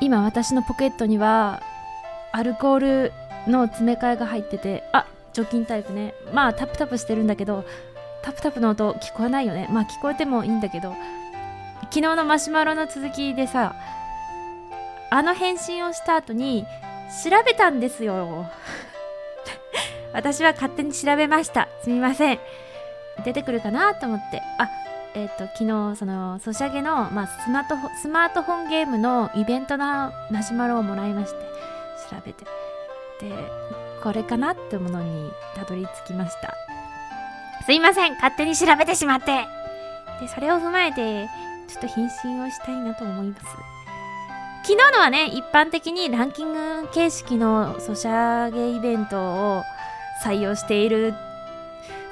今私のポケットにはアルコールの詰め替えが入っててあ除菌タイプね。まあタプタプしてるんだけどタプタプの音聞こえないよね。まあ聞こえてもいいんだけど昨日のマシュマロの続きでさあの返信をした後に調べたんですよ。私は勝手に調べました。すみません。出てくるかなと思って。あえっ、ー、と昨日そのソシャゲの、まあ、スマートスマートフォンゲームのイベントのマシュマロをもらいまして調べて。でこれかなってものにたどり着きました。すいません。勝手に調べてしまって。でそれを踏まえてちょっと返信をしたいなと思います。昨日のはね一般的にランキング形式のソシャゲイベントを採用している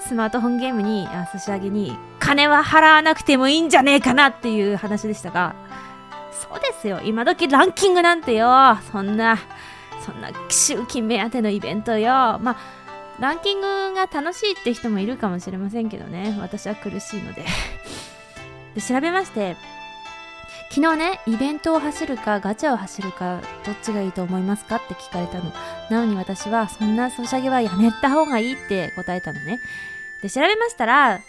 スマートフォンゲームにあソシャゲに金は払わなくてもいいんじゃねえかなっていう話でしたがそうですよ。今時ランキングなんてよ。そんなそんな集金目当てのイベントよ。まあランキングが楽しいって人もいるかもしれませんけどね。私は苦しいので。で調べまして昨日ねイベントを走るかガチャを走るかどっちがいいと思いますかって聞かれたの。なのに私はそんなソシャゲはやめた方がいいって答えたのね。で調べましたら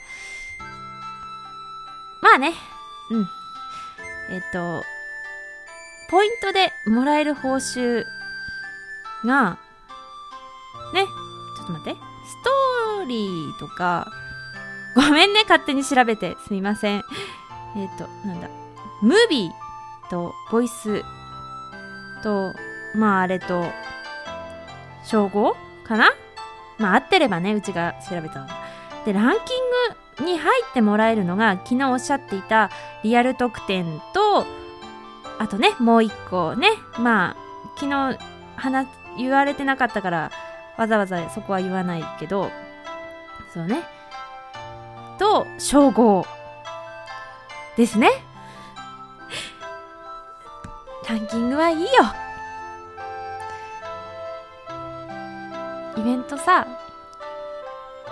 まあね。うん。えっとポイントでもらえる報酬が、ね、ちょっと待って、ストーリーとか、ごめんね、勝手に調べて、すみません。えっ、ー、と、なんだ、ムービーとボイスと、まああれと、称号かな？まあ合ってればね、うちが調べたの。で、ランキングに入ってもらえるのが、昨日おっしゃっていたリアル特典と、あとね、もう一個ね、まあ、昨日話言われてなかったからわざわざそこは言わないけどそうね。と称号。ですね。ランキングはいいよ。イベントさ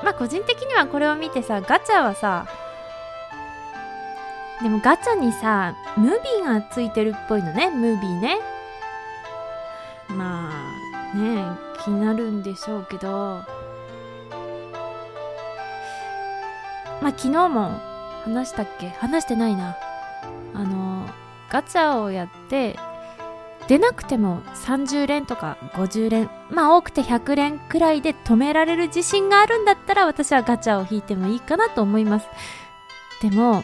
まあ個人的にはこれを見てさガチャはさでもガチャにさムービーがついてるっぽいのね。ムービーね。まあね気になるんでしょうけど。まあ昨日も話したっけ？話してないな。あのガチャをやって出なくても30連とか50連まあ多くて100連くらいで止められる自信があるんだったら私はガチャを引いてもいいかなと思います。でも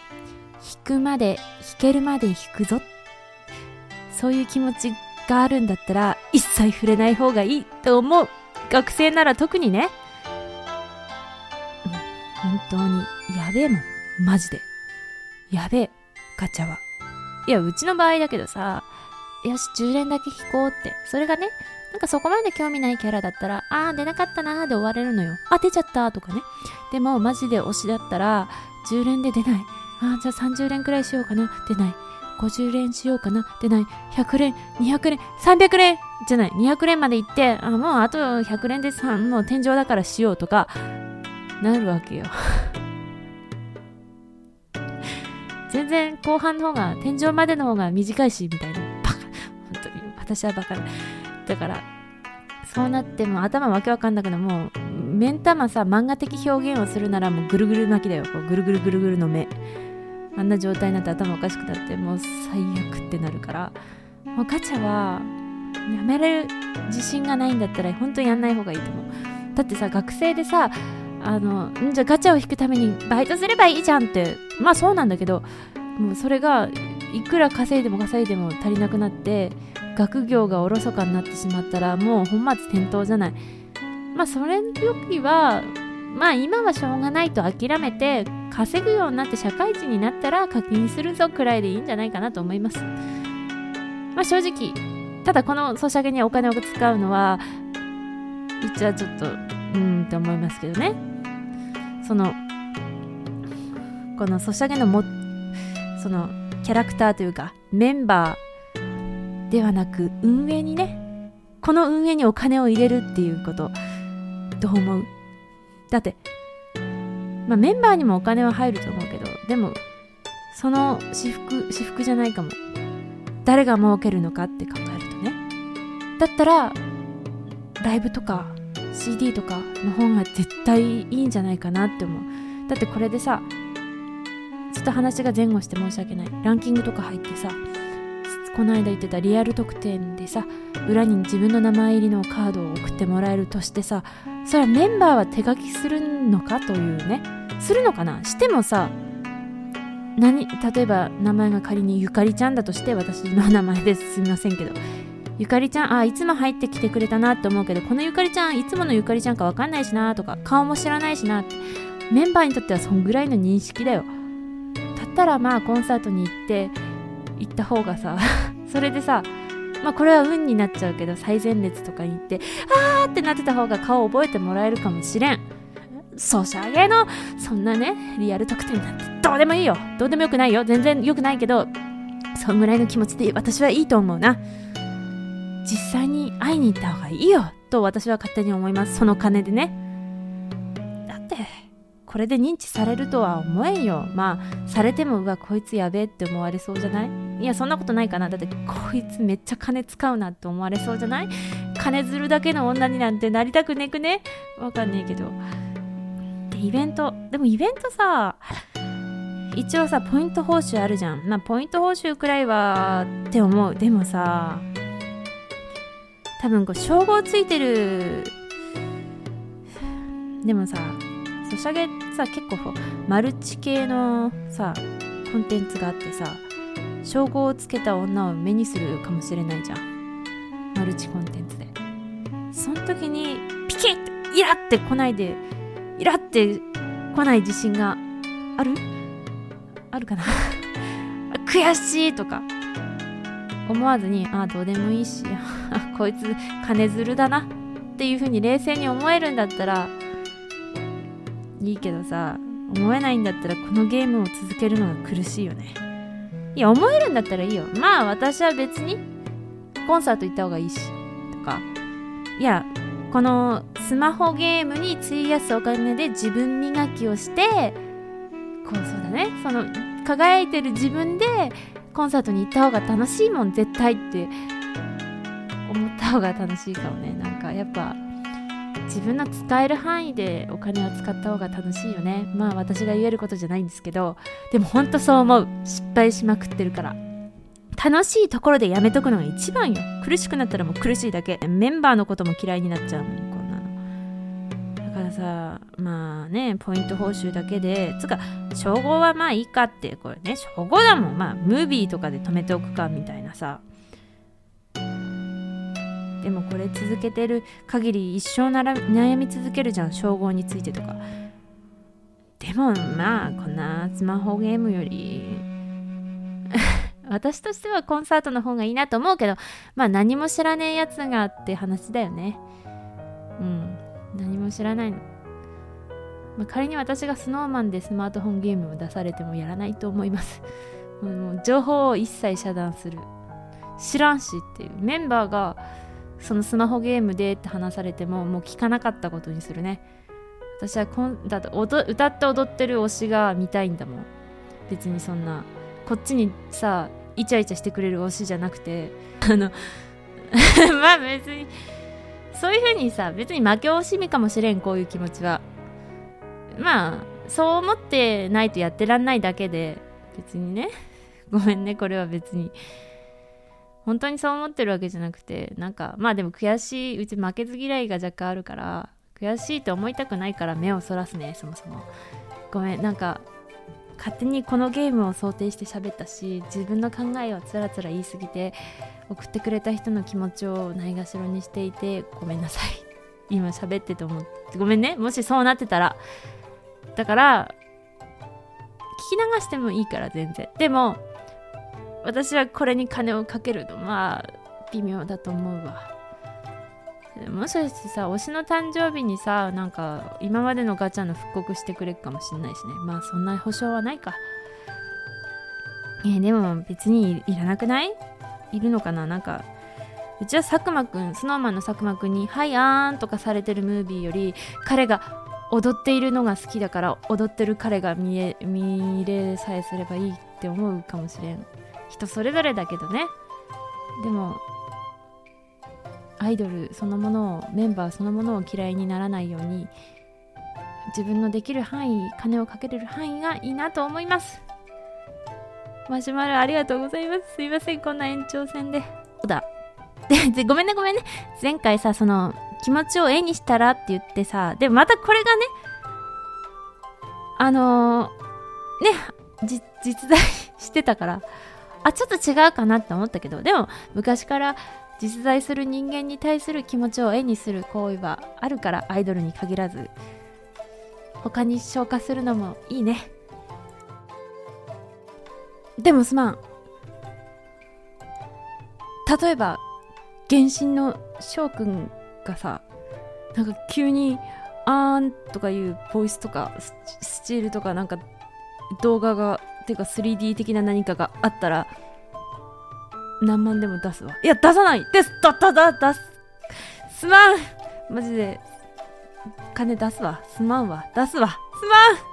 引くまで引けるまで引くぞ。そういう気持ちがあるんだったら一切触れない方がいいと思う。学生なら特にね、うん、本当に。やべえもん。マジで。やべえガチャは。いやうちの場合だけどさよし10連だけ引こうってそれがねなんかそこまで興味ないキャラだったら、あー出なかったなーで終われるのよ。あ、出ちゃったとかね。でも、マジで推しだったら、10連で出ない。あーじゃあ30連くらいしようかな。出ない。50連しようかなでない。100連、200連、300連じゃない。200連まで行って、あ、もうあと100連でさ、もう天井だからしようとか、なるわけよ。全然後半の方が、天井までの方が短いし、みたいな。私はバカだ。だから、そうなっても頭わけわかんなくなもう、目ん玉さ、漫画的表現をするならもうぐるぐる巻きだよ。こうぐるぐるぐるぐるの目。あんな状態になって頭おかしくなってもう最悪ってなるからもうガチャはやめれる自信がないんだったら本当にやんない方がいいと思うだってさ学生でさあのじゃあガチャを引くためにバイトすればいいじゃんってまあそうなんだけどもうそれがいくら稼いでも稼いでも足りなくなって学業がおろそかになってしまったらもう本末転倒じゃないまあそれよりはまあ今はしょうがないと諦めて稼ぐようになって社会人になったら課金するぞくらいでいいんじゃないかなと思います。まあ正直、ただこのソシャゲにお金を使うのは、うちはちょっと、うんって思いますけどね。その、このソシャゲのも、そのキャラクターというかメンバーではなく運営にね、この運営にお金を入れるっていうこと、どう思う？だってまあ、メンバーにもお金は入ると思うけどでもその私服私服じゃないかも。誰が儲けるのかって考えるとね。だったらライブとか CD とかの方が絶対いいんじゃないかなって思う。だってこれでさちょっと話が前後して申し訳ない。ランキングとか入ってさこの間言ってたリアル特典でさ裏に自分の名前入りのカードを送ってもらえるとしてさそれはメンバーは手書きするのかというねするのかな？してもさ何例えば名前が仮にゆかりちゃんだとして私の名前です。すみませんけど。ゆかりちゃんあいつも入ってきてくれたなって思うけどこのゆかりちゃんいつものゆかりちゃんかわかんないしなとか顔も知らないしなって。メンバーにとってはそんぐらいの認識だよ。だったらまあコンサートに行って行った方がさ それでさまあこれは運になっちゃうけど最前列とかに行ってあーってなってた方が顔を覚えてもらえるかもしれん。ソシャゲのそんなねリアル特典なんてどうでもいいよ。どうでもよくないよ。全然よくないけどそんぐらいの気持ちで私はいいと思うな。実際に会いに行った方がいいよ。と私は勝手に思います。その金でね。これで認知されるとは思えんよ。まあされてもうわこいつやべえって思われそうじゃない？いやそんなことないかな。だってこいつめっちゃ金使うなって思われそうじゃない？金ずるだけの女になんてなりたくねくね？わかんねえけど。でイベント。でもイベントさ一応さポイント報酬あるじゃん。まあポイント報酬くらいはって思う。でもさ多分こう称号ついてる。でもさソシャゲさ結構マルチ系のさコンテンツがあってさ称号をつけた女を目にするかもしれないじゃん。マルチコンテンツで。その時にピキッイラって来ないでイラって来ない自信がある？あるかな？悔しいとか。思わずにああどうでもいいしこいつ金づるだなっていう風に冷静に思えるんだったらいいけどさ思えないんだったらこのゲームを続けるのが苦しいよね。いや思えるんだったらいいよ。まあ私は別にコンサート行った方がいいしとか。いやこのスマホゲームに費やすお金で自分磨きをしてこうそうだね。その輝いてる自分でコンサートに行った方が楽しいもん絶対って思った方が楽しいかもね。なんかやっぱ自分の使える範囲でお金を使った方が楽しいよね。まあ私が言えることじゃないんですけどでもほんとそう思う。失敗しまくってるから。楽しいところでやめとくのが一番よ。苦しくなったらもう苦しいだけ。メンバーのことも嫌いになっちゃうのにこんなの。だからさまあねポイント報酬だけで。つか称号はまあいいかってこれね称号だもん。まあムービーとかで止めておくかみたいなさ。でもこれ続けてる限り一生なら悩み続けるじゃん称号についてとか。でもまあこんなスマホゲームより。私としてはコンサートの方がいいなと思うけどまあ何も知らねえやつがって話だよね。うん。何も知らないの、まあ、仮に私が snowman でスマートフォンゲームを出されてもやらないと思います。もう情報を一切遮断する。知らんしっていう。メンバーがそのスマホゲームでって話されてももう聞かなかったことにするね。私はこんだって歌って踊ってる推しが見たいんだもん。別にそんなこっちにさイチャイチャしてくれる推しじゃなくてあの まあ別にそういう風にさ別に負け惜しみかもしれんこういう気持ちは。まあそう思ってないとやってらんないだけで別にね。ごめんねこれは別に。本当にそう思ってるわけじゃなくてなんかまあでも悔しいうち負けず嫌いが若干あるから悔しいって思いたくないから目をそらすねそもそも。ごめんなんか勝手にこのゲームを想定して喋ったし自分の考えをつらつら言い過ぎて送ってくれた人の気持ちをないがしろにしていてごめんなさい。今喋ってて思ってごめんね。もしそうなってたら。だから聞き流してもいいから全然。でも私はこれに金をかけるのまあ微妙だと思うわ。もしかしてさ推しの誕生日にさなんか今までのガチャの復刻してくれるかもしんないしね。まあそんな保証はないか。え、でも別にいらなくない？いるのかな？なんかうちは佐久間くんスノーマンの佐久間くんに「はいあーん」とかされてるムービーより彼が踊っているのが好きだから踊ってる彼が見え見れさえすればいいって思うかもしれん。人それぞれだけどね。でもアイドルそのものをメンバーそのものを嫌いにならないように自分のできる範囲金をかけれる範囲がいいなと思います。マシュマロありがとうございます。すいません。こんな延長戦で。そうだ。でごめんねごめんね。前回さその気持ちを絵にしたらって言ってさでもまたこれがねあのー、ね実在 してたから。あちょっと違うかなって思ったけどでも昔から実在する人間に対する気持ちを絵にする行為はあるからアイドルに限らず他に消化するのもいいね。でもすまん。例えば原神の翔くんがさなんか急に「あーん」とかいうボイスとかスチールとかなんか動画がていうか 3D 的な何かがあったら何万でも出すわ。いや出さないです！だだだ出す！すまん！マジで金出すわ。すまんわ。出すわ。すまん！